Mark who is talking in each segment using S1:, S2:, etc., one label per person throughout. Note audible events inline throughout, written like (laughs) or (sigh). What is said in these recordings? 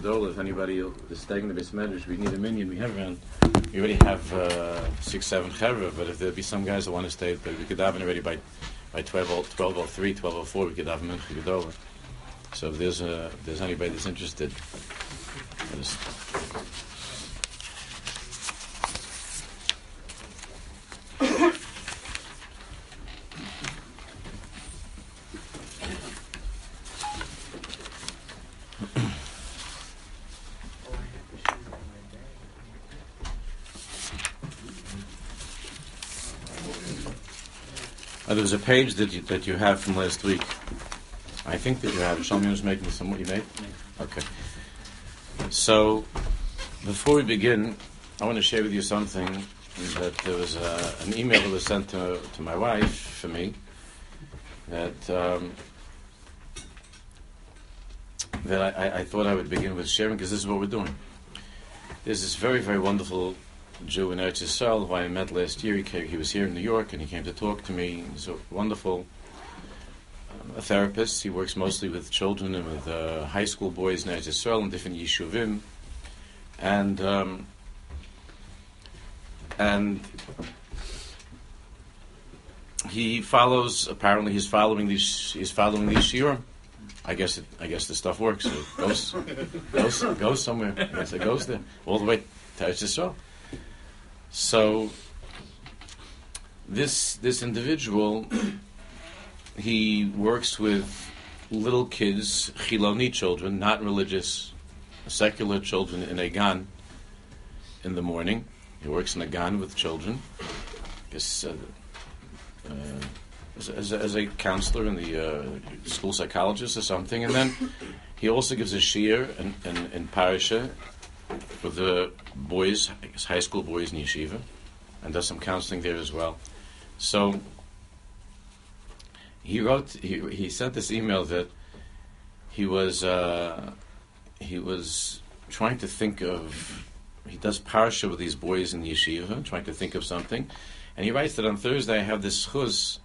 S1: Gedol, if anybody is taking the beis medrash, we need a minyan. We have around, we already have uh, six, seven chevra, but if there'd be some guys that want to stay, but we could have already by by 12, 12 03, 12 04, we could have Mincha Gedol. So if there's, if there's anybody that's interested, Uh, there was a page that you, that you have from last week. I think that you have. Shalom was making some. What you made? Okay. So, before we begin, I want to share with you something that there was a, uh, an email that was sent to, to my wife for me that um, that I, I, thought I would begin with sharing because this is what we're doing. There's this very very wonderful Jew in Eretz Yisrael who I met last year. He, came, he was here in New York and he came to talk to me. He's a wonderful um, a therapist. He works mostly with children and with uh, high school boys in Eretz Yisrael and different yeshuvim. And um, and he follows. Apparently, he's following these. He's following these shiurim. I guess it, I guess the stuff works. It goes goes goes somewhere. It goes there all the way to Eretz. So this this individual (coughs) he works with little kids, chiloni children, not religious, secular children in a gan in the morning. He works in a gan with children. Uh, uh, as, as, as, a counselor in the uh, school psychologist or something, and then he also gives a shiur in, in, in parasha for the boys, high school boys in yeshiva, and does some counseling there as well. So he wrote, he, he sent this email that he was uh, he was trying to think of. He does parsha with these boys in yeshiva, trying to think of something, and he writes that on Thursday I have this chuz.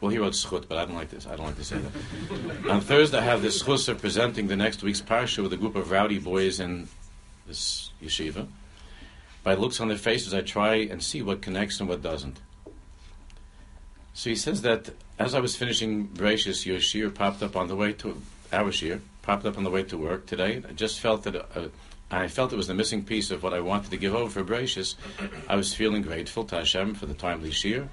S1: Well, he wrote schut, but I don't like this. I don't like to say that. (laughs) on Thursday, I have this chus of presenting the next week's parsha with a group of rowdy boys in this yeshiva. By looks on their faces, I try and see what connects and what doesn't. So he says that as I was finishing Bereshis, your shiur popped up on the way to our shiur, popped up on the way to work today. I just felt that uh, I felt it was the missing piece of what I wanted to give over for Bereshis. I was feeling grateful to Hashem for the timely shiur,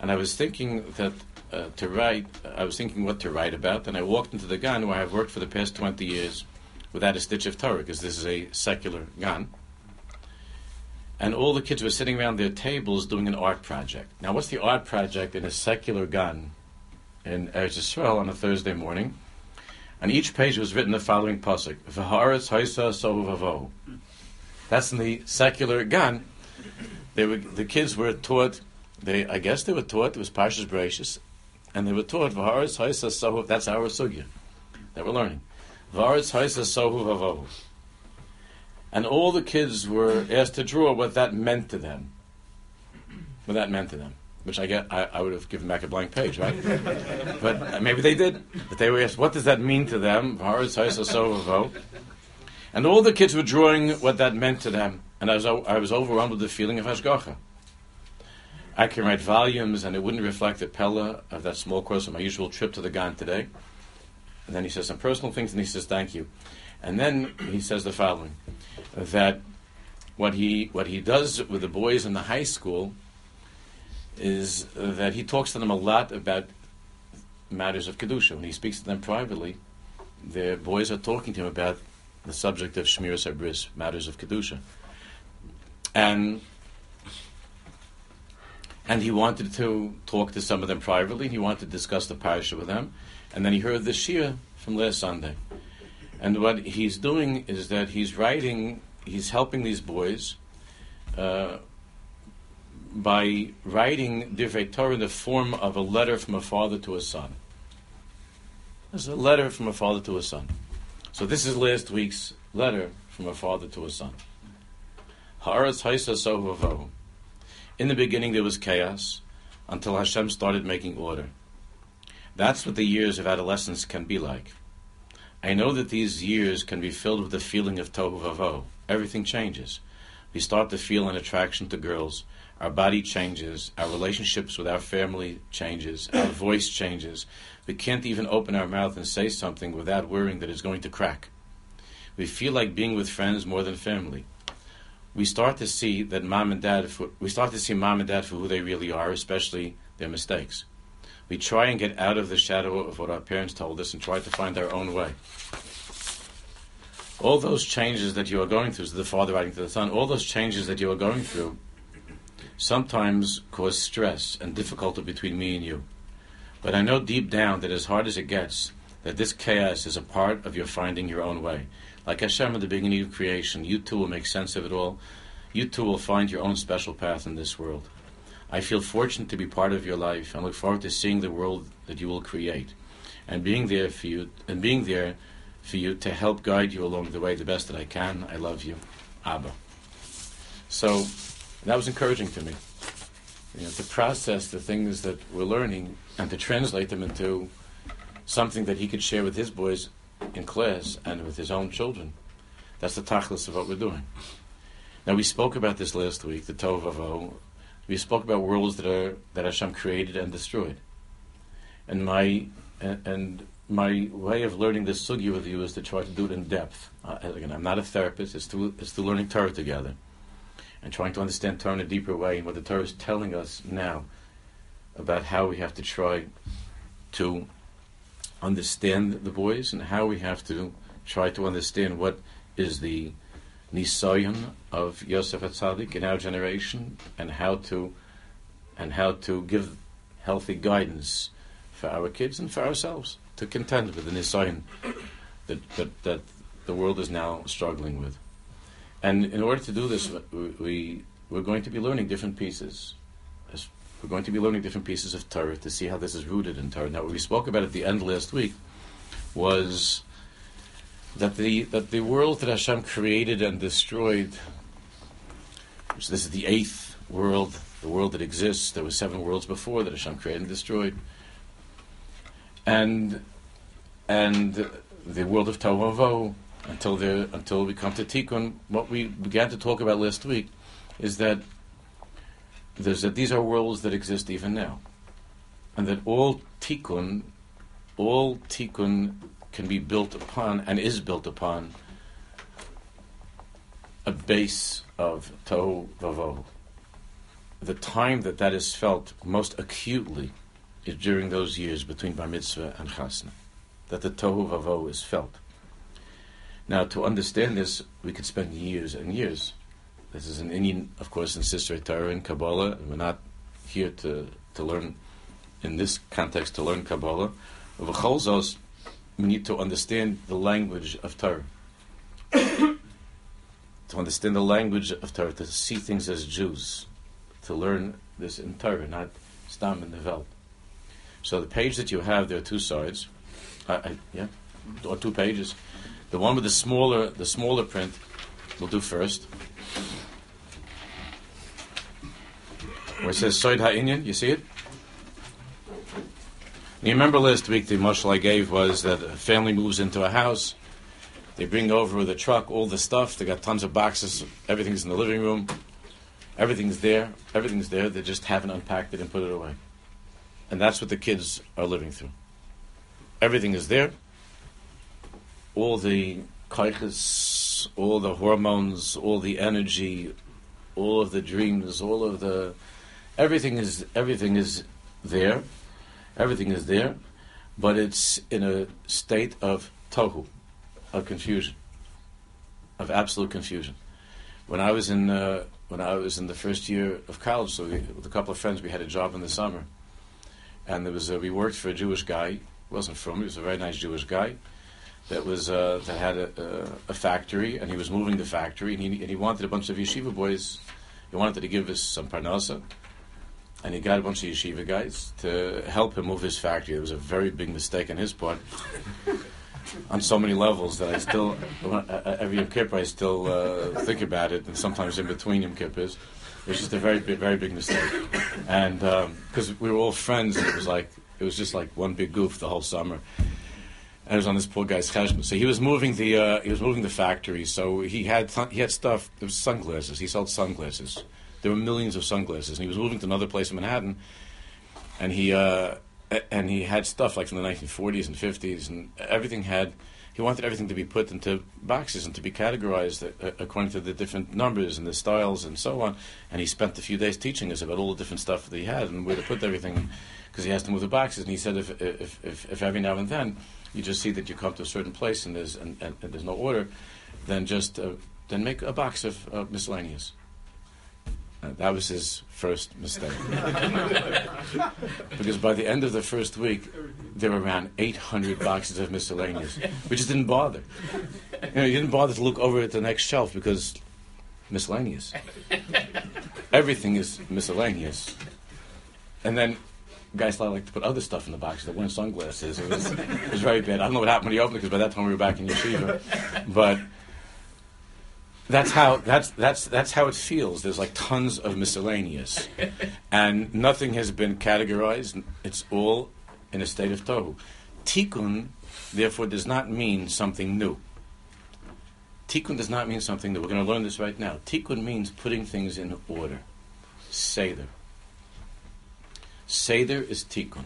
S1: and I was thinking that uh, to write. I was thinking what to write about, and I walked into the gan where I've worked for the past twenty years without a stitch of Torah, because this is a secular gan. And all the kids were sitting around their tables doing an art project. Now, what's the art project in a secular gan in Eretz Yisrael on a Thursday morning? On each page was written the following pasuk: "V'haaretz haisa sohu That's in the secular gan. They were the kids were taught. They I guess they were taught it was Parshas Bereshis, and they were taught "V'haaretz haisa sohu." That's our sugya that we're learning. And all the kids were asked to draw what that meant to them. What that meant to them. Which I get, I, I would have given back a blank page, right? (laughs) but uh, maybe they did. But they were asked, what does that mean to them? And all the kids were drawing what that meant to them. And I was, I was overwhelmed with the feeling of Hashgacha. I can write volumes and it wouldn't reflect the Pella of that small course of my usual trip to the Gan today. And then he says some personal things, and he says thank you. And then he says the following: that what he what he does with the boys in the high school is that he talks to them a lot about matters of kedusha. When he speaks to them privately, the boys are talking to him about the subject of shmiras habris, matters of kedusha, and and he wanted to talk to some of them privately. He wanted to discuss the parasha with them. And then he heard the shiur from last Sunday. And what he's doing is that he's writing, he's helping these boys uh, by writing Divrei Torah in the form of a letter from a father to a son. It's a letter from a father to a son. So this is last week's letter from a father to a son. Haisa In the beginning there was chaos until Hashem started making order. That's what the years of adolescence can be like. I know that these years can be filled with the feeling of tohu vavo. Everything changes. We start to feel an attraction to girls. Our body changes. Our relationships with our family changes. Our voice changes. We can't even open our mouth and say something without worrying that it's going to crack. We feel like being with friends more than family. We start to see that mom and dad, for, we start to see mom and dad for who they really are, especially their mistakes. We try and get out of the shadow of what our parents told us and try to find our own way. All those changes that you are going through, the father writing to the son, all those changes that you are going through sometimes cause stress and difficulty between me and you. But I know deep down that as hard as it gets, that this chaos is a part of your finding your own way. Like Hashem at the beginning of creation, you too will make sense of it all. You too will find your own special path in this world. I feel fortunate to be part of your life and look forward to seeing the world that you will create and being there for you and being there for you to help guide you along the way the best that I can. I love you, Abba. So that was encouraging to me. You know, to process the things that we're learning and to translate them into something that he could share with his boys in class and with his own children. That's the tachlis of what we're doing. Now we spoke about this last week, the Tovavo. We spoke about worlds that are that Hashem created and destroyed. And my and, my way of learning this sugi with you is to try to do it in depth. Uh, again, I'm not a therapist. It's through it's to learning Torah together, and trying to understand Torah in a deeper way and what the Torah is telling us now about how we have to try to understand the boys and how we have to try to understand what is the nisayon of Yosef Atzadik in our generation and how to and how to give healthy guidance for our kids and for ourselves to contend with the nisayon that, that, that the world is now struggling with. And in order to do this, we, we're going to be learning different pieces. We're going to be learning different pieces of Torah to see how this is rooted in Torah. Now, what we spoke about at the end last week was that the that the world that Hashem created and destroyed. So this is the eighth world, the world that exists. There were seven worlds before that Hashem created and destroyed, and and the world of Tohu until the until we come to Tikkun. What we began to talk about last week is that there's that these are worlds that exist even now, and that all tikkun, all tikkun can be built upon and is built upon a base of tohu vavo. The time that that is felt most acutely is during those years between bar mitzvah and chasna, that the tohu vavo is felt. Now, to understand this, we could spend years and years this is an inyan, of course, in Sisrei Torah and Kabbalah, and we're not here to, to learn, in this context, to learn Kabbalah. V'cholzos, we need to understand the language of Torah. (coughs) to understand the language of Torah, to see things as Jews, to learn this in Torah, not Stam in the Welt. So the page that you have, there are two sides. I, I, yeah, or two pages. The one with the smaller, the smaller print, we'll do first. where it says Soid HaInyan, you see it? You remember last week the mushal I gave was that a family moves into a house, they bring over with a truck all the stuff, they got tons of boxes, everything's in the living room, everything's there, everything's there, they just haven't unpacked it and put it away. And that's what the kids are living through. Everything is there, all the kaiches, all the hormones, all the energy, all of the dreams, all of the everything is everything is there, everything is there, but it's in a state of tohu, of confusion, of absolute confusion. When I was in uh, when I was in the first year of college, so we, with a couple of friends, we had a job in the summer, and there was a, we worked for a Jewish guy. He wasn't from. He was a very nice Jewish guy that was uh, that had a, a, factory, and he was moving the factory, and he, and he wanted a bunch of yeshiva boys. He wanted to give us some parnasa, and he got a bunch of yeshiva guys to help him move his factory. It was a very big mistake on his part, (laughs) on so many levels that I still, every Yom Kippur, I still uh, think about it, and sometimes in between Yom Kippurs. It was just a very big, very big mistake, and because um, we were all friends, and it was like it was just like one big goof the whole summer. and it was on this poor guy's cheshbon. So he was moving the uh, he was moving the factory. So he had th- he had stuff. There was sunglasses. He sold sunglasses. There were millions of sunglasses, and he was moving to another place in Manhattan, and he uh, and he had stuff like from the 1940s and 50s, and everything had. He wanted everything to be put into boxes and to be categorized uh, according to the different numbers and the styles and so on. And he spent a few days teaching us about all the different stuff that he had and where to put everything, because he has to move the boxes. And he said if, if, if, if every now and then you just see that you come to a certain place and there's and, and, and there's no order, then just uh, then make a box of uh, miscellaneous. Uh, that was his first mistake. because by the end of the first week, there were around 800 boxes of miscellaneous. We just didn't bother. You know, you didn't bother to look over at the next shelf because miscellaneous. Everything is miscellaneous. And then guys like to put other stuff in the boxes. that weren't sunglasses. It was, it was very bad. I don't know what happened when he opened it because by that time we were back in yeshiva. But that's how that's that's that's how it feels. There's like tons of miscellaneous, (laughs) and nothing has been categorized. It's all in a state of tohu. Tikkun, therefore, does not mean something new. Tikkun does not mean something new. We're going to learn this right now. Tikkun means putting things in order. Seder. Seder is tikkun.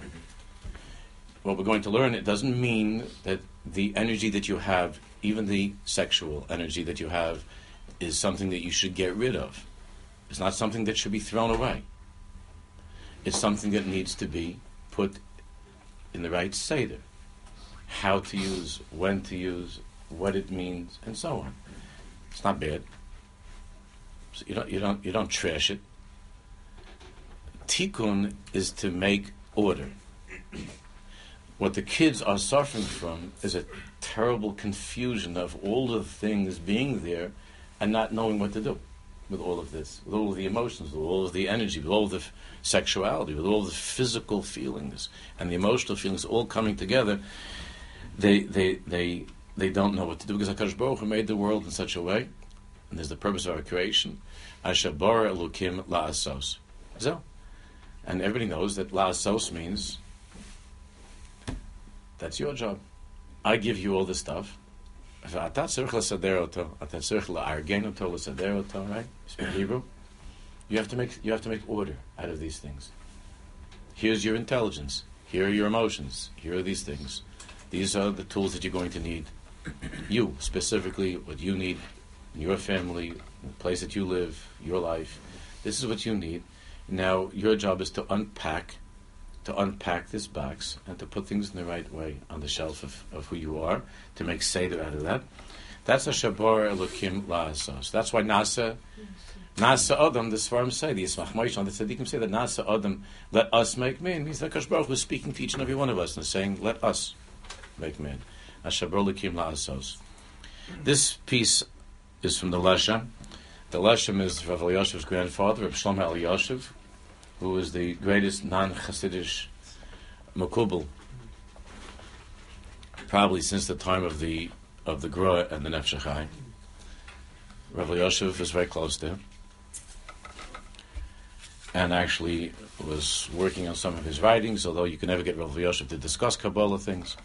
S1: What we're going to learn, it doesn't mean that the energy that you have, even the sexual energy that you have, is something that you should get rid of. It's not something that should be thrown away. It's something that needs to be put in the right Seder. How to use, when to use, what it means, and so on. It's not bad. So you don't you don't you don't trash it tikkun is to make order. What the kids are suffering from is a terrible confusion of all the things being there and not knowing what to do with all of this, with all of the emotions, with all of the energy, with all of the f- sexuality, with all the physical feelings and the emotional feelings all coming together. They, they, they, they don't know what to do because Hakadosh Baruch Hu made the world in such a way, and there's the purpose of our creation. Ashabar Elokim La'asos. So, and everybody knows that la'asos means that's your job. I give you all the stuff. Right? Hebrew. You have to make you have to make order out of these things. Here's your intelligence. Here are your emotions. Here are these things. These are the tools that you're going to need. You specifically, what you need, in your family, the place that you live, your life. This is what you need. Now your job is to unpack, to unpack this box and to put things in the right way on the shelf of, of who you are, to make seder out of that. That's a shabar elokim la'asos. That's why Nasa, Nasa Adam, the Svarim say, the Yismach Moishon, the Tzaddikim say that Nasa Adam, let us make man, means that Kashbar was speaking to each and every one of us and saying, let us make man. Ashabar elokim la'asos. This piece is from the Leshem. The Leshem is Rav Elyashiv's grandfather, Rav Shlomo Elyashiv, who was the greatest non-Hasidic Makubal, probably since the time of the of the Gra and the Nefesh HaChaim. Rav Elyashiv was very close to him, and actually was working on some of his writings. Although you can never get Rav Elyashiv to discuss Kabbalah things,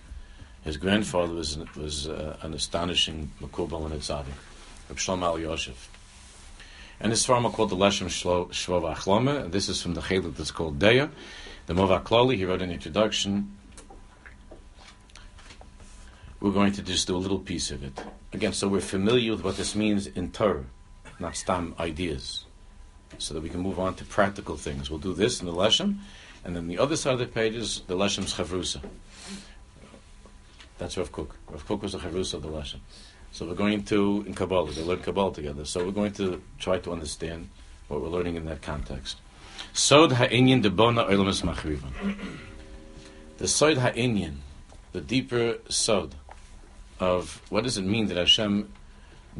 S1: his grandfather was was uh, an astonishing Makubal and Tzaddik, Rav Shlomo Elyashiv. And this farmer called the Leshem Shvov Achlome, this is from the Chelik that's called Deya. The Mova Klali, he wrote an introduction. We're going to just do a little piece of it. Again, so we're familiar with what this means in Torah, not stam ideas, so that we can move on to practical things. We'll do this in the Leshem, and then the other side of the page is the Leshem's Chavrusa. That's Rav Kook. Rav Kook was the Chavrusa of the Leshem. So we're going to, in Kabbalah, they learn Kabbalah together. So we're going to try to understand what we're learning in that context. Sod ha'inyan debona. The sod ha'inyan, the deeper sod of what does it mean that Hashem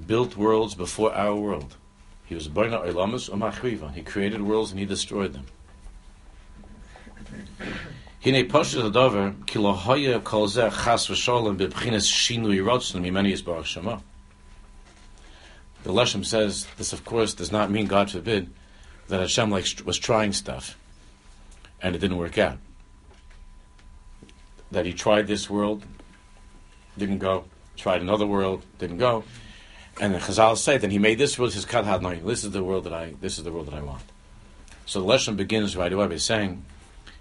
S1: built worlds before our world? He was bona oilamis umachrivan. He created worlds and he destroyed them. Hine Chas V'Sholem Yisbarach Shema. The Leshem says this, of course, does not mean, God forbid, that Hashem like, was trying stuff and it didn't work out. That He tried this world didn't go. Tried another world, didn't go. And the Chazal say that he made this world his kat had This is the world that I. This is the world that I want. So the lesson begins right away by saying,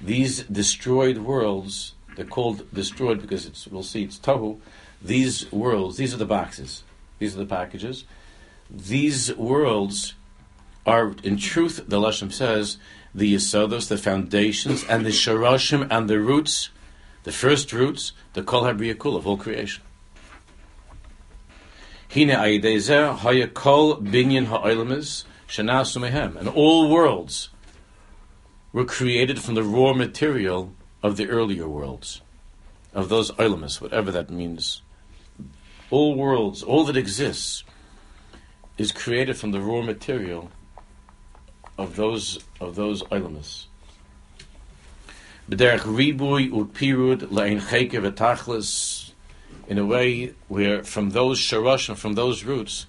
S1: these destroyed worlds, they're called destroyed because it's, we'll see, it's Tahu. These worlds, these are the boxes, these are the packages. These worlds are, in truth, the Leshem says, the Yisodos, the foundations, and the Sharashim, and the roots, the first roots, the Kol Habriya Kula of all creation. Hine Ayidezer, Haya Kol Binyan Ha'olamis, Shana and all worlds were created from the raw material of the earlier worlds, of those ilamas, whatever that means. All worlds, all that exists, is created from the raw material of those of those ilamas. B'derech ribui upirud v'tachlis, in a way where from those sharash and from those roots,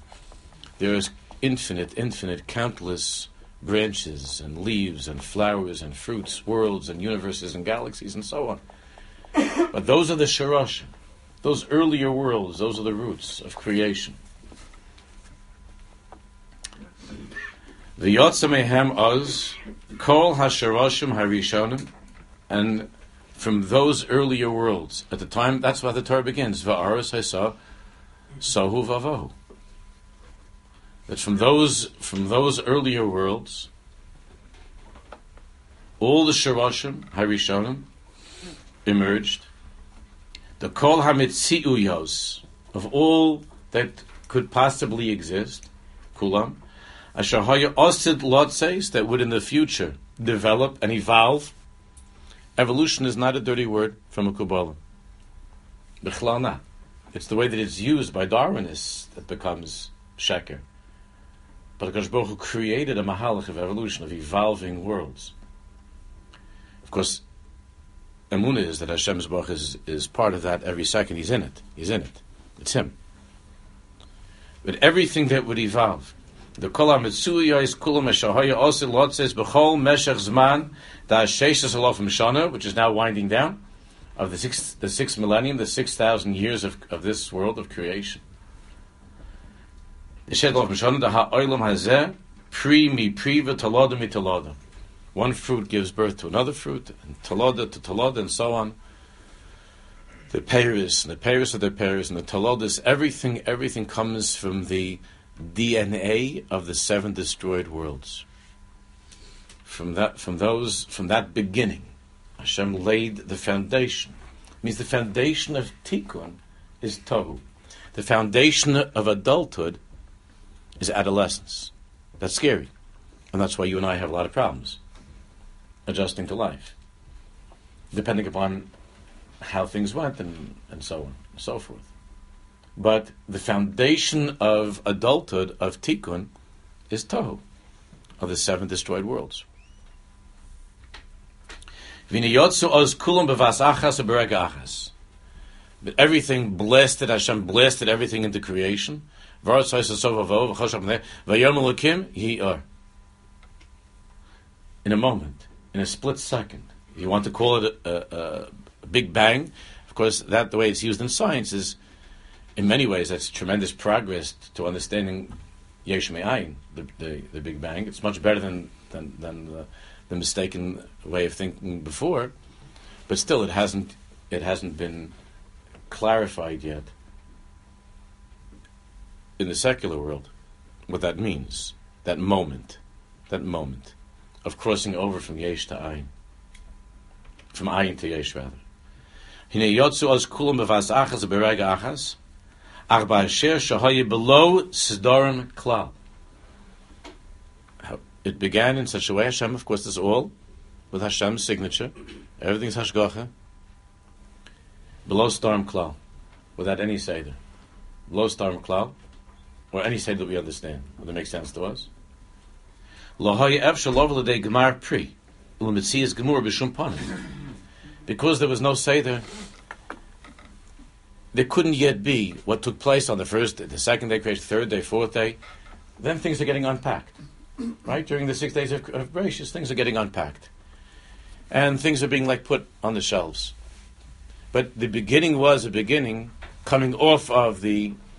S1: there is infinite, infinite, countless branches and leaves and flowers and fruits, worlds and universes and galaxies and so on. but those are the sharash, those earlier worlds, those are the roots of creation. The Yotzamehem Oz, Kol HaSharashim HaRishonim, and from those earlier worlds, at the time, that's why the Torah begins, Va'aras Hesa, Sahu Vavahu that from those from those earlier worlds, all the Shirashim, Harishonim, emerged. The Kol Hamitziuyos of all that could possibly exist, Kulam, Ashahaya Osid Lot says that would in the future develop and evolve. Evolution is not a dirty word from a Kabbalah. It's the way that it's used by Darwinists that becomes sheker. But Hakadosh Baruch created a mahalach of evolution of evolving worlds. Of course, Emunah is that Hashem's Baruch is is part of that every second. He's in it. He's in it. It's Him. But everything that would evolve, the Kol HaMetzuya is Kulam Meshahaya also Lot says B'chol Meshach Zman Da Sheishas Alofim Shana, which is now winding down, of the sixth the sixth millennium, the six thousand years of, of this world of creation. One fruit gives birth to another fruit, and talada to talada, and so on. The Paris, and the Paris of the Paris, and the taladas, everything, everything comes from the DNA of the seven destroyed worlds. From that, from those, from that beginning, Hashem laid the foundation. It means the foundation of tikkun is tohu. The foundation of adulthood is adolescence. That's scary. And that's why you and I have a lot of problems adjusting to life, depending upon how things went and, and so on and so forth. But the foundation of adulthood, of tikkun, is tohu, of the seven destroyed worlds. But everything blasted, Hashem blasted everything into creation. Uh, in a moment, in a split second. If you want to call it a, a, a big bang, of course, that the way it's used in science is, in many ways, that's tremendous progress to understanding Yesh Me'ayin, the, the, the Big Bang. It's much better than, than, than the, the mistaken way of thinking before, but still, it hasn't, it hasn't been clarified yet in the secular world what that means, that moment, that moment of crossing over from Yesh to Ayin, from Ayin to Yesh rather. Hine yotzu az kulam bevas achas berega achas, ach ba'asher below sidorim klal. It began in such a way, Hashem, of course, is all with Hashem's signature. Everything's Hashgacha. Below storm klal. without any Seder. Lo Storm Klal, or any Seder that we understand. Would that make sense to us? Because there was no Seder, there couldn't yet be what took place on the first, day, the second day, creation, third day, fourth day. Then things are getting unpacked, right? During the six days of, of things are getting unpacked, and things are being like put on the shelves. But the beginning was a beginning coming off of the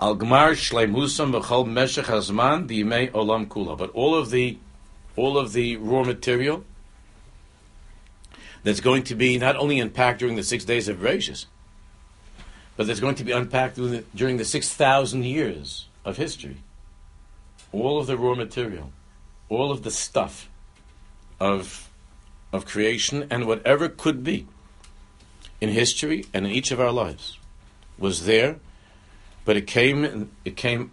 S1: al gmar shleimusam v'chol meshech hazman b'yimei olam kula. But all of the, all of the raw material that's going to be not only unpacked during the six days of Bereshit, but that's going to be unpacked during the, during the 6,000 years of history. All of the raw material, all of the stuff of, of creation and whatever could be in history and in each of our lives was there, but it came it came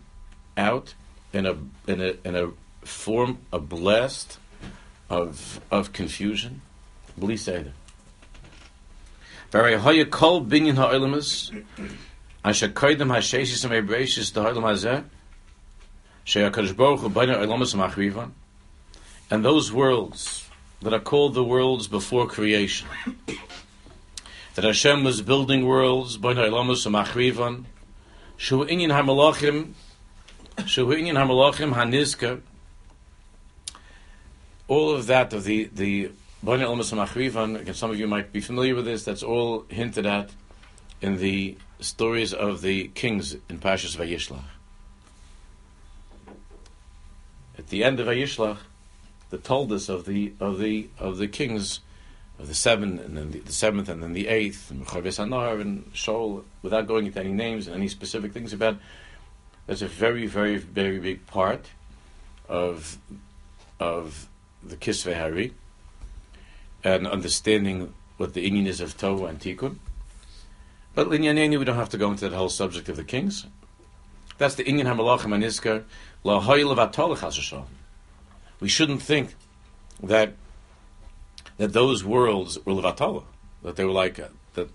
S1: out in a in a in a form a blast of of confusion. Bli. Very high kol binyan ha'olamus Asher koydem ha'sheishis ha'mebreshis ha'olam hazeh she'akadosh baruch hu olamus ha'machrivan and those worlds that are called the worlds before creation that Hashem was building worlds b'nei olamus ha'machrivan shu inyan ha'malachim shu inyan ha'malachim ha'nizka all of that of the the b'nei olamus ha'machrivan some of you might be familiar with this that's all hinted at in the stories of the kings in Pashas Vayishlach. At the end of Vayishlach, the told us of the of the of the kings of the seven and then the, the seventh and then the eighth and Chavis Anar and Shaul, without going into any names and any specific things about. That's a very very very big part of of the Kisvei HaAri and understanding what the Inyan is of Tohu and Tikkun but Linyaneni, we don't have to go into that whole subject of the kings. That's the Inyan Hamalachim and Iskar, We shouldn't think that that those worlds were Levatala, that they were like, uh, that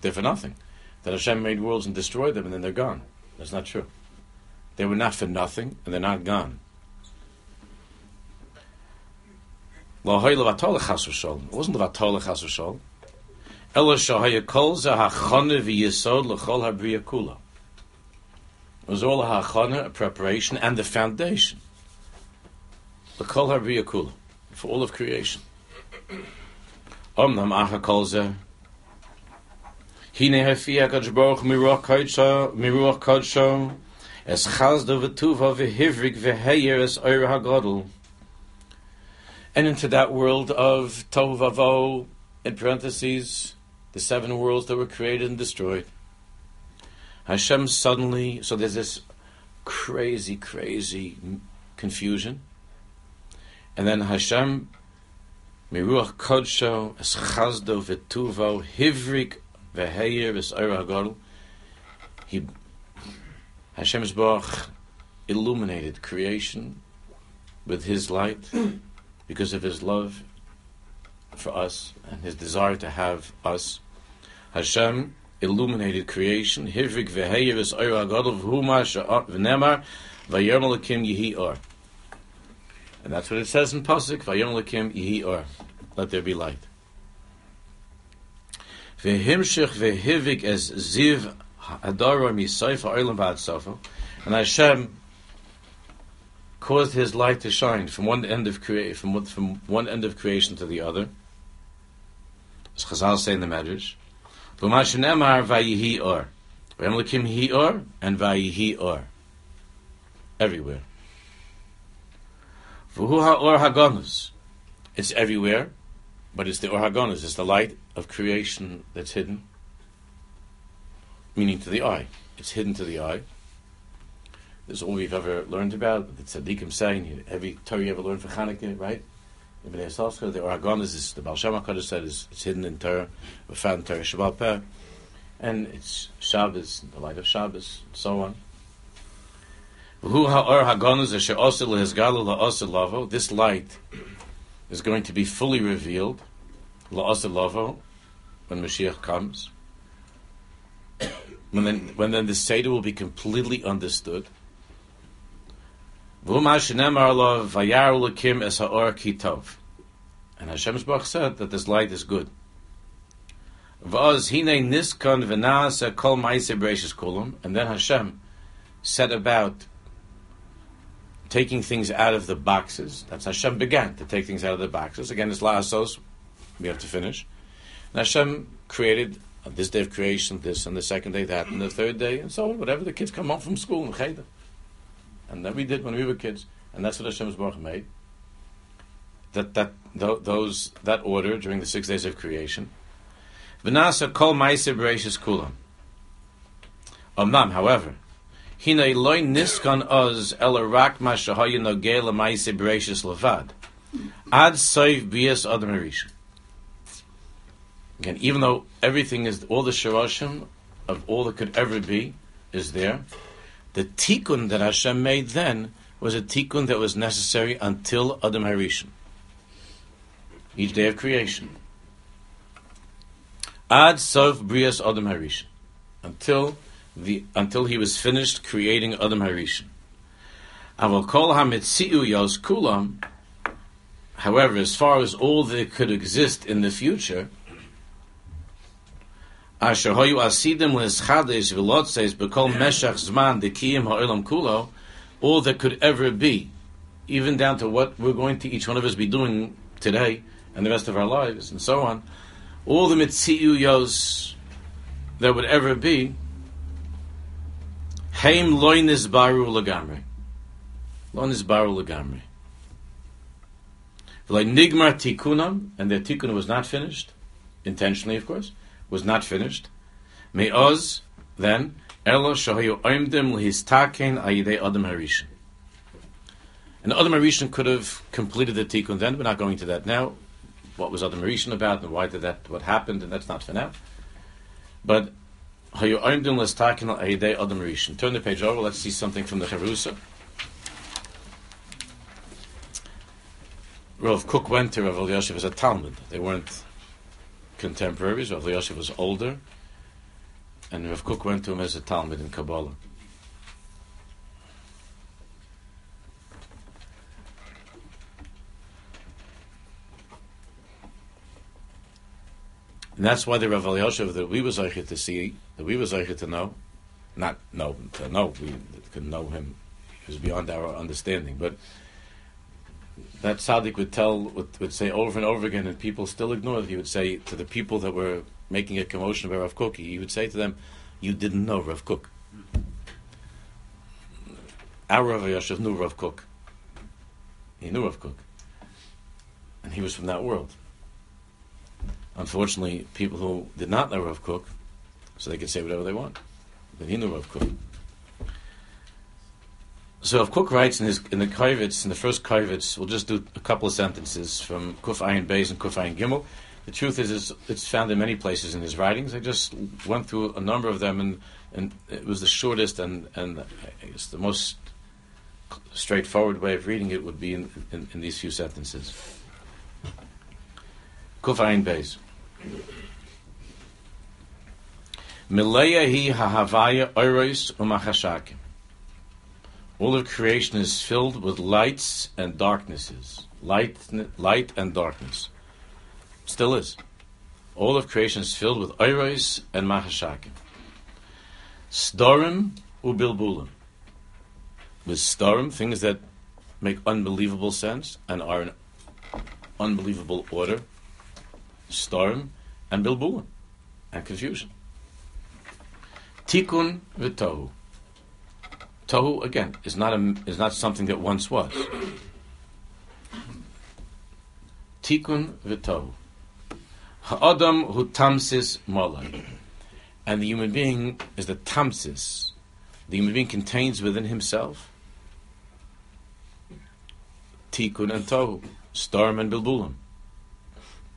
S1: they're for nothing. That Hashem made worlds and destroyed them and then they're gone. That's not true. They were not for nothing and they're not gone. It wasn't Levatala Chas kula. It was all a hachana, a preparation, and the foundation. For all of creation. Acha kol za Hine miruach kodsho, miruach kodsho, es chazdo v'tuva v'heyer es. And into that world of Tovavo, in parentheses, the seven worlds that were created and destroyed. Hashem suddenly, so there's this crazy, crazy confusion. And then Hashem, Miruach Kodsho, Es Chazdo V'tuvo, Hivrik V'heir V's'ayra HaGodl, he, Hashem's Baruch illuminated creation with His light (clears throat) because of His love for us and his desire to have us. Hashem illuminated creation. Hivrik v'heyevis oyer agadol v'huma v'nemar v'yom lekim yihi or. And that's what it says in Pasuk, v'yom lekim yihi or. Let there be light. V'himshich v'hivik as ziv hadara misayfa oilam ba'ad sofa. And Hashem caused his light to shine from one end of creation, from, from one end of creation to the other. As Chazal say in the Medrash, V'mashenemar vayihi or. V'emlekim hi or and vayihi or. Everywhere. V'hu ha'or hagonus. It's everywhere, but it's the or hagonus. It's the light of creation that's hidden, meaning to the eye. It's hidden to the eye. This is all we've ever learned about. The tzaddikim saying every Torah you ever learned for Chanukah, right? Ibn Yisrael, the Oragon is the Baal Shem HaKadosh said is it's hidden in Torah, we found Torah Shabbat Peh, and it's Shabbos, the light of Shabbos, and so on. This light is going to be fully revealed, when Mashiach comes. When then, when then the Seder will be completely understood. And Baruch said that this light is good. And then Hashem set about taking things out of the boxes. That's Hashem began to take things out of the boxes. Again, it's La'asos. We have to finish. And Hashem created on this day of creation this, and the second day that, and the third day, and so on. Whatever the kids come home from school in Cheder. And that we did when we were kids. And that's what Hashem's Baruch made. That, that, those, that order during the six days of creation. V'nasa kol b'reishis kulam. Omnam, however, Hina loy niskan oz ela rak ma shahaya nogei la'ma'aser b'reishis levad. Ad soiv bias adam Again, even though everything is, all the shirashim of all that could ever be is there, the tikkun that Hashem made then was a tikkun that was necessary until Adam Harishon. Each day of creation. Ad Sof Brias Adam Harishon. Until the until he was finished creating Adam Harishon. Aval Kol HaMetziu Yos Kulam However, as far as all that could exist in the future, asidim all that could ever be, even down to what we're going to each one of us be doing today and the rest of our lives and so on, all the mitziyuyos that would ever be, heim loinis baru lagamri. Loinis baru lagamri. Like nigmar tikunam, and their tikkun was not finished, intentionally, of course was not finished. Me'oz, then, Elo shahayu oimdim lihistaken ayidei adam harishan. And Adam Harishon could have completed the tikkun then. We're not going to that now. What was Adam Harishon about, and why did that? What happened, and that's not for now. But Turn the page over. Let's see something from the Chavrusa. Rav Kook went to Rav Elyashiv as a Talmud. They weren't contemporaries. Rav Yosef was older, and Rav Kook went to him as a Talmud in Kabbalah. And that's why the Rav Yosef that we was able to see, that we was able to know, not know, to know, we could know him, he was beyond our understanding, but that tzaddik would tell, would, would say over and over again, and people still ignored. It. He would say to the people that were making a commotion about Rav Kook, he would say to them, "You didn't know Rav Kook. Our Rav Yosef knew Rav Kook. He knew Rav Kook, and he was from that world. Unfortunately, people who did not know Rav Kook, so they can say whatever they want, Rav Kook." So if Kook writes in his in the Kovetz, in the first Kovetz, we'll just do a couple of sentences from Kuf Ayin Beis and Kuf Ayin Gimel. The truth is, is, it's found in many places in his writings. I just went through a number of them, and, and it was the shortest and and I guess the most straightforward way of reading it would be in, in, in these few sentences. Kuf Ayin Beis. Mileya hi hahavaya oiros umachashakim. All of creation is filled with lights and darknesses. Light, light and darkness. Still is. All of creation is filled with oiros and mahashakim. Storim ubilbulim. With storim, things that make unbelievable sense and are in unbelievable order. Storim and bilbulim. And confusion. Tikkun v'tohu Tohu again is not a, is not something that once was. Tikkun v'tohu. Ha'adam hu tamsis. And the human being is the tamsis, The human being contains within himself tikkun and tohu, storm and bilbulim.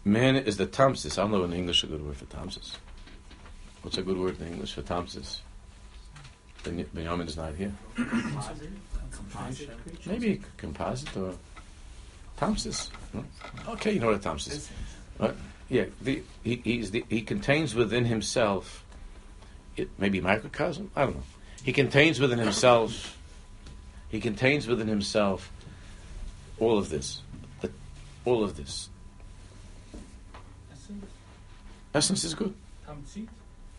S1: Man is the tamsis. I don't know in English a good word for tamsis. What's a good word in English for tamsis? Ben- Benjamin is not here. Maybe composite or tamsis. No? Okay, you know what a tamsis is. Right? Yeah, the, he, the, he contains within himself, it, maybe microcosm. I don't know. He contains within himself. He contains within himself all of this, the, all of this. Essence is good.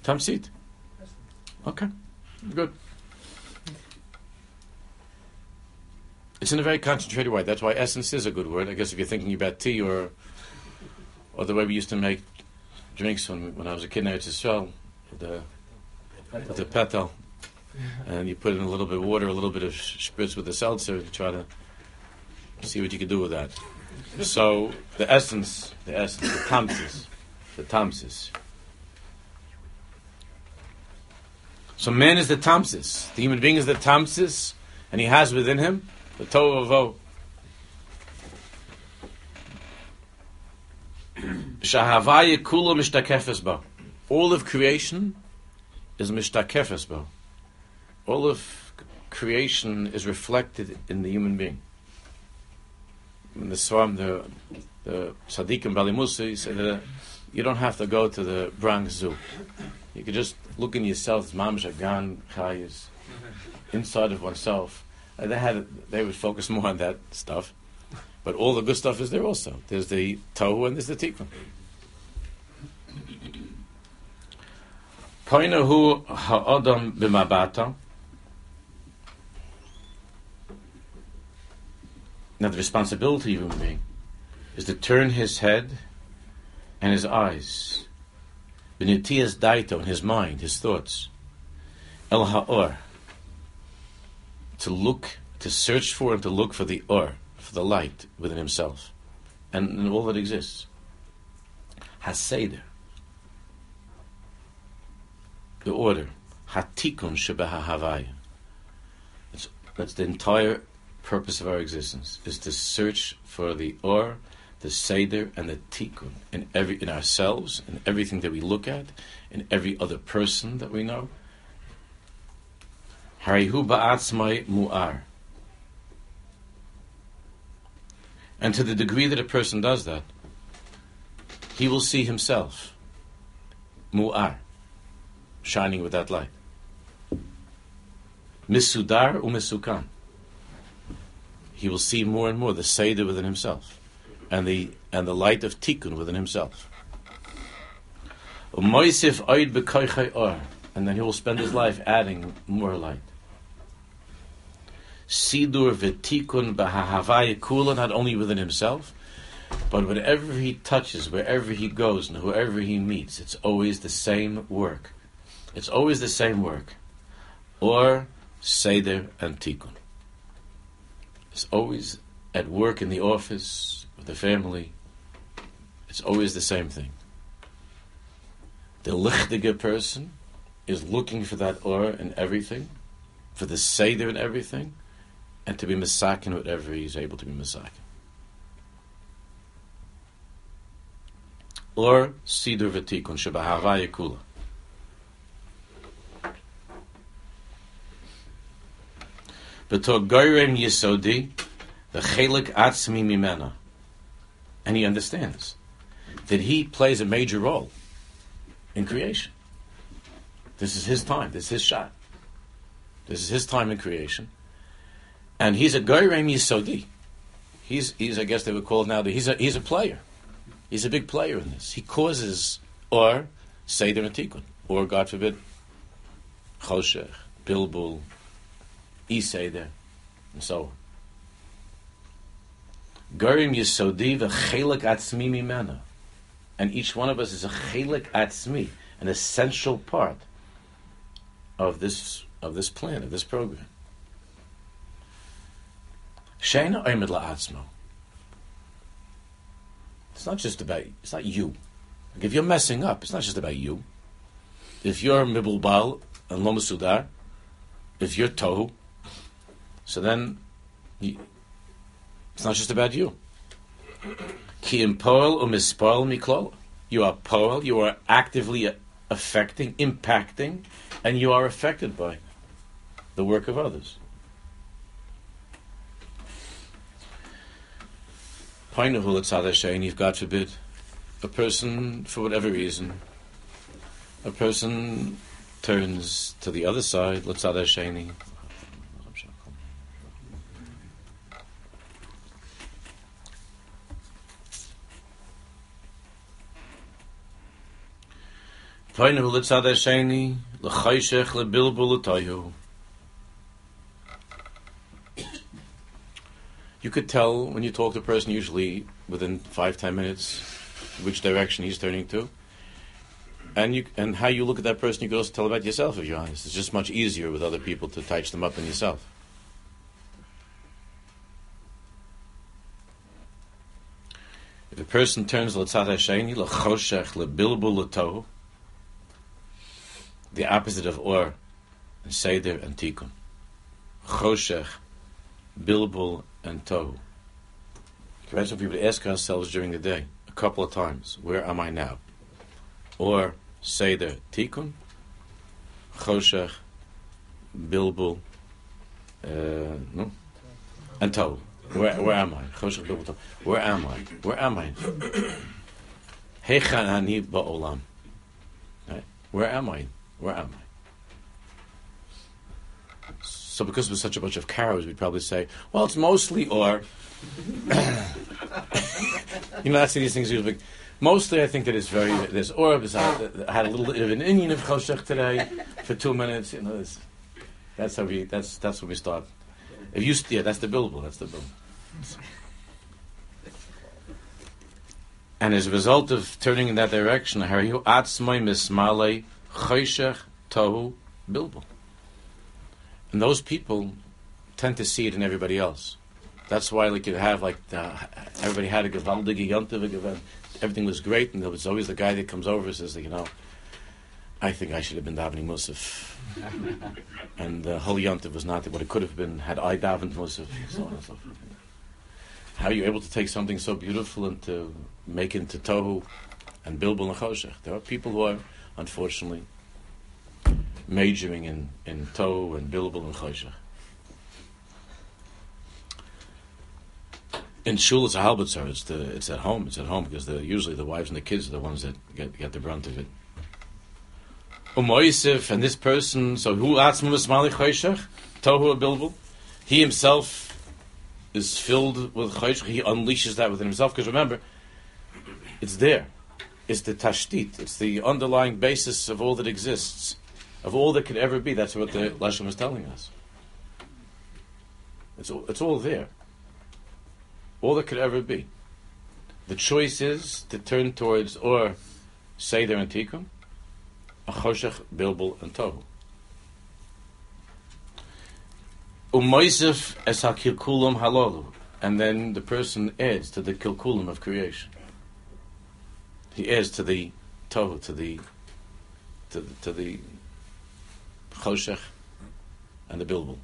S1: Tamsit. Okay, good. It's in a very concentrated way. That's why essence is a good word. I guess if you're thinking about tea or or the way we used to make drinks when when I was a kid in Eretz Yisrael, the with the petal, and you put in a little bit of water, a little bit of spritz with the seltzer to try to see what you could do with that. So the essence, the essence, the tamsis, the tamsis. So man is the tamsis. The human being is the tamsis, and he has within him the tohu (clears throat) Shahavaya kula mishtakefes ba. All of creation is mishtakefes ba. All of creation is reflected in the human being. In the Swam, the the Sadiq and Bali Musa, he said that you don't have to go to the Bronx Zoo. You could just look in yourself, Mamash Gan Chayis, inside of oneself. And they had they would focus more on that stuff. But all the good stuff is there also. There's the tohu and there's the tikkun. Koinahu ha'adam b'mabata. Now the responsibility of a human being is to turn his head and his eyes, b'nitiyas daito, in his mind, his thoughts, el ha'or, to look, to search for and to look for the or, for the light within himself, and in all that exists. Haseder, the order, hatikun shebehahavaya. That's, that's the entire purpose of our existence, is to search for the or, the seder, and the tikkun in every in ourselves, in everything that we look at, in every other person that we know. Harihu ba'atzmai mu'ar. And to the degree that a person does that, he will see himself mu'ar, shining with that light. Misudar umisukan. He will see more and more the Seder within himself and the and the light of Tikkun within himself. And then he will spend his life adding more light. Sidur v'tikun kula, not only within himself, but whatever he touches, wherever he goes, and whoever he meets, it's always the same work. It's always the same work. Or Seder and Tikkun. It's always at work in the office, with the family. It's always the same thing. The lichtige person is looking for that aura in everything, for the Seder in everything, and to be misakin whatever he's able to be misakin. Or Sidur v'tikun shebahavaya kula. B'to goyrem yisodi, the chelik atzmi mimena. And he understands that he plays a major role in creation. This is his time. This is his shot. This is his time in creation. And he's a goyrem yisodi. He's, he's, I guess they would call it now, he's a, he's a player. He's a big player in this. He causes, or, Seder and Tikkun, or, God forbid, Choshech, Bilbul, Iseder, and so on. Garim Yisodi v'chelik atzmi mimena. And each one of us is a chelik atzmi, an essential part of this of this plan, of this program. Sheina oimid la'atzmo. It's not just about, it's not you. Like if you're messing up, it's not just about you. If you're mibulbal and lo mesudar, if you're tohu, so then you, it's not just about you. Um Miklol. You are poel. You are actively uh, affecting, impacting, and you are affected by the work of others. If God forbid, a person, for whatever reason, a person turns to the other side, let's sheni. You could tell when you talk to a person, usually within five, ten minutes, which direction he's turning to and you and how you look at that person, you can also tell about yourself if you're honest. It's just much easier with other people to touch them up than yourself. If a person turns l'tzad hasheni l'choshech lebilbu l'tohu, the opposite of or and seder and tikkun, choshech, bilbul and tohu. We would ask ourselves during the day a couple of times, where am I now? Or Seder Tikkun, Choshech, Bilbul, uh, no? and tohu. Where, where am I? Choshech, Bilbul, Tov. Where am I? Where am I? (coughs) Hechan ani ba'olam. Where am I? Where am I? So because we're such a bunch of cows, we'd probably say, well, it's mostly or. (laughs) you know, that's these things. Usually, Mostly, I think that it's very. There's or I had a little bit of an inyan of choshech today for two minutes. You know, that's how we. That's that's when we start. If you yeah, that's the bilbul. That's the bilbul. And as a result of turning in that direction, choshech tohu bilbul. And those people tend to see it in everybody else. That's why, like you have, like the, everybody had a gewaldige yontiv event everything was great, and there was always the guy that comes over and says, you know, I think I should have been davening Musaf. (laughs) and uh, Holy Yontif was not what it could have been had I davened Musaf, so on and so forth. How are you able to take something so beautiful and to make it into Tohu and Bilbul and Choshech? There are people who are, unfortunately, majoring in, in Tohu and Bilbul and Choshech. in shul it's a halbitzer. It's the it's at home. It's at home because the usually the wives and the kids are the ones that get get the brunt of it. Umoisif and this person. So who atzmus mali choshech tohu bilbul. He himself is filled with choshech. He unleashes that within himself because remember, it's there. It's the tashtit. It's the underlying basis of all that exists, of all that could ever be. That's what the Leshem was telling us. It's all, it's all there all that could ever be. The choice is to turn towards or Seder and Tikkun, Achoshech, Bilbul, and Tohu. Umoisif es ha-kilkulam. And then the person adds to the kilkulam of creation he adds to the tohu, to the to the, to the choshech and the bilbul.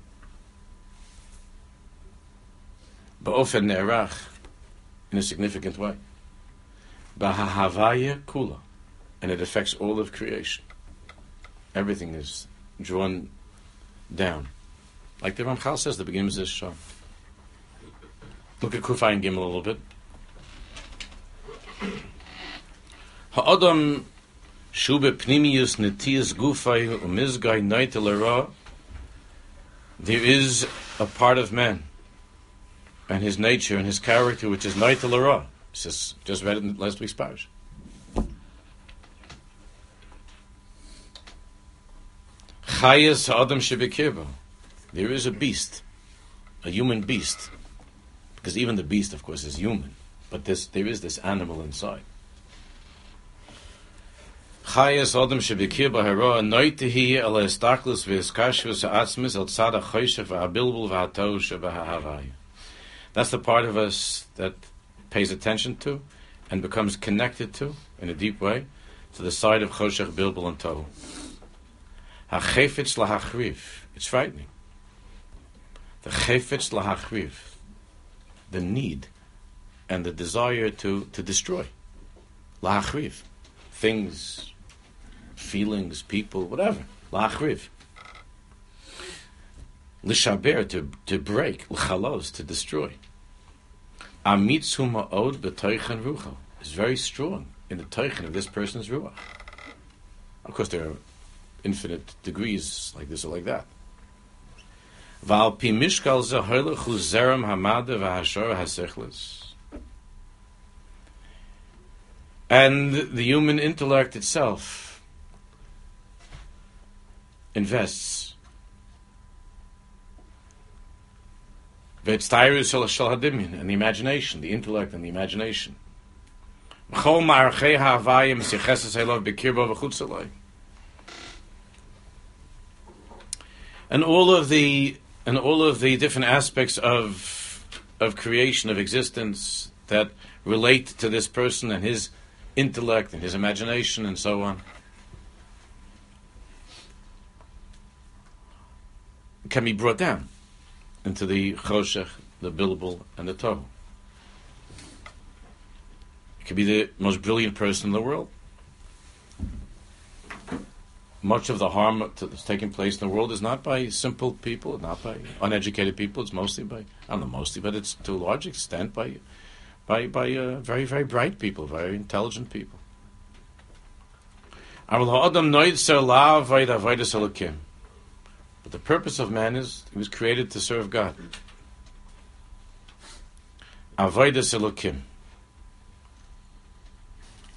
S1: Ba'ofen ne'erach, in a significant way. Ba'hahavaya kula, and it affects all of creation. Everything is drawn down. Like the Ramchal says, the beginning is this Look at Kufayim and Gimel a little bit. Ha'adam shube pnimius netias gufay umizgai naitel There is a part of man and his nature and his character, which is Naita Lara. Just, just read it in last week's parish. Chayas Adam Shebekirba. There is a beast, a human beast, because even the beast, of course, is human. But this, there is this animal inside. Chayas Adam Shebekirba Hara Noitehi El Estaklus V'Eskashvus Atzmis El V'Atosh V'Hahavaya. That's the part of us that pays attention to and becomes connected to in a deep way to the side of Choshech, Bilbul, and Tohu. Hachefetz lahachriv. It's frightening. The chefetz lahachriv, the need and the desire to, to destroy. Lahachriv. Things, feelings, people, whatever. Lahachriv. Lishaber, to, to break. L'chalos, to destroy. Amitzu ma'od b'toichan ruchel. Is very strong in the toichan of this person's ruach. Of course, there are infinite degrees like this or like that. Val pi mishkal zehoylech zerem hamada v'hashor hasechlis. And the human intellect itself invests. And the imagination, the intellect and the imagination. And all of the and all of the different aspects of of creation of existence that relate to this person and his intellect and his imagination and so on can be brought down into the choshech, the bilbul, and the tohu. It could be the most brilliant person in the world. Much of the harm that's taking place in the world is not by simple people, not by uneducated people. It's mostly by, I don't know, mostly, but it's to a large extent by by, by uh, very, very bright people, very intelligent people. But the purpose of man is he was created to serve God. Avodas Elokim.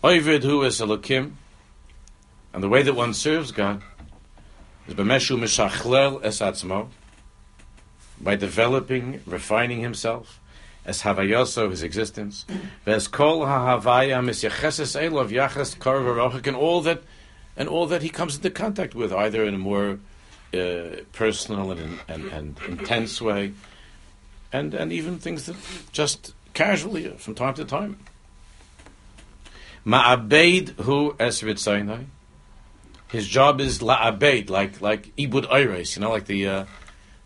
S1: Oivid hu is Elokim. And the way that one serves God is b'meshu mishachlel es atzmo, by developing, refining himself, as havayoso his existence, ves kol hahavaya misyacheses elov yachas karvarochik, and all that, and all that he comes into contact with, either in a more uh, personal and, and, and intense way, and and even things that just casually uh, from time to time. Ma'abeid hu esritzainai. His job is la'abeid, like like ibud ayres, you know, like the uh,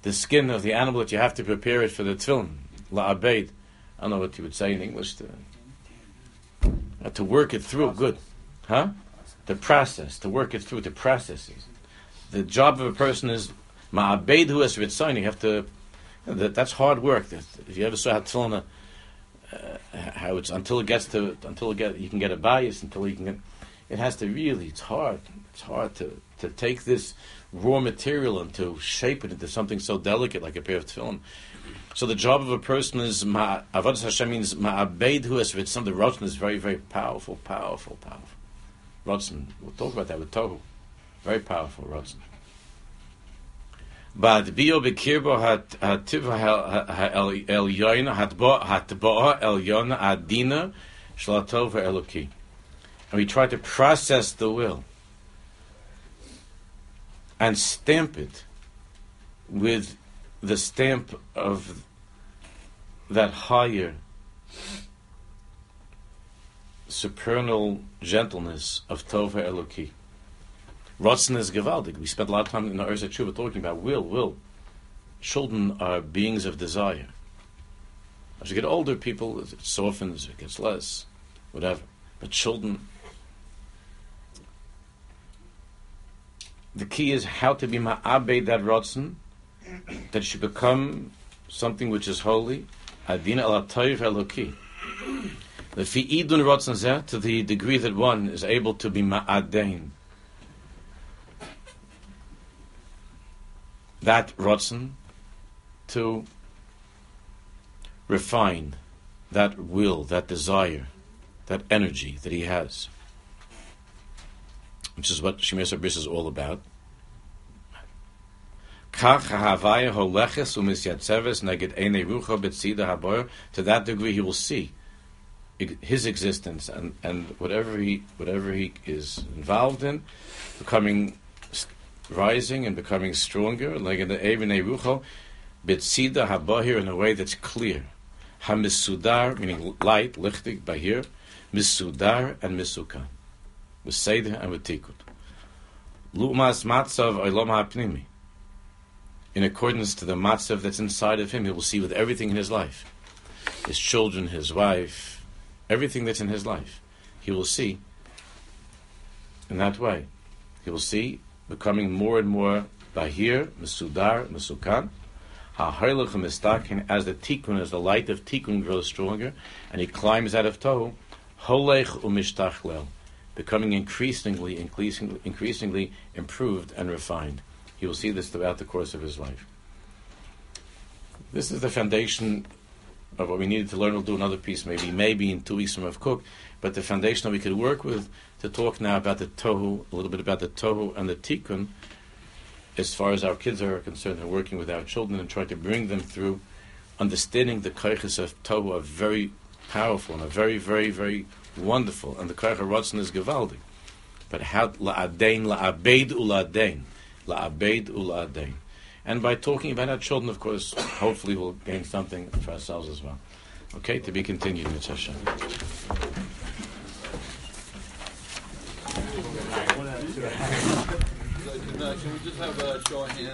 S1: the skin of the animal that you have to prepare it for the tefillin la'abed. I don't know what you would say in English. To, uh, to work it through, good. Huh? The process, to work it through, the processes. The job of a person is ma'abed hu es You have to, that, that's hard work. If you ever saw how tefillin, uh, how it's until it gets to until it get you can get a bias until you can get it has to really it's hard it's hard to to take this raw material and to shape it into something so delicate like a pair of tefillin so the job of a person is avodas Hashem means ma'abed hu es ritzon. The is very, very powerful, powerful, powerful. Rotzen. We'll talk about that with tohu. Very powerful rotzen. But bio bekirbo hat hativa el yona hatbo hatbo el yona adina shlatov eloki. And we try to process the will and stamp it with the stamp of that higher supernal gentleness of Tova Eloki. Rotzen is gewaldig. We spent a lot of time in the Urza Tshuva talking about will, will. Children are beings of desire. As you get older, people, it softens, it gets less, whatever. But children, the key is how to be ma'abed that rotzen, that should become something which is holy, Adin al Eloki. The fi'idun rotzen to the degree that one is able to be ma'adein. That rotzen to refine that will, that desire, that energy that he has, which is what Shemir Sabris is all about. To that degree, he will see his existence and, and whatever he whatever he is involved in, becoming rising and becoming stronger, like in the Evnei Rucho, Bitsida Habahir in a way that's clear. Hamisudar, meaning light, lichtig, bahir, Misudar and Misukan. With Seder and with Tikkun. Lumas Matzav Olam HaPnimi in accordance to the matzav that's inside of him. He will see with everything in his life, his children, his wife, everything that's in his life. He will see in that way. He will see becoming more and more bahir, mesudar, mesukan. As the tikkun, as the light of tikkun grows stronger, and he climbs out of tohu, holech umishtachlel, becoming increasingly, increasingly, increasingly improved and refined. He will see this throughout the course of his life. This is the foundation of what we needed to learn. We'll do another piece, maybe, maybe in two weeks from Rav Kook. But the foundation that we could work with to talk now about the tohu, a little bit about the tohu and the tikkun, as far as our kids are concerned, and working with our children and trying to bring them through understanding the kaiches of tohu are very powerful and are very, very, very wonderful. And the kaich of is gewaldig. But how la'adein, la'abeid ula'adein, la'abeid ula'adein. And by talking about our children, of course, hopefully we'll gain something for ourselves as well. Okay, to be continued, Mitzvah Can we just have a show of hands?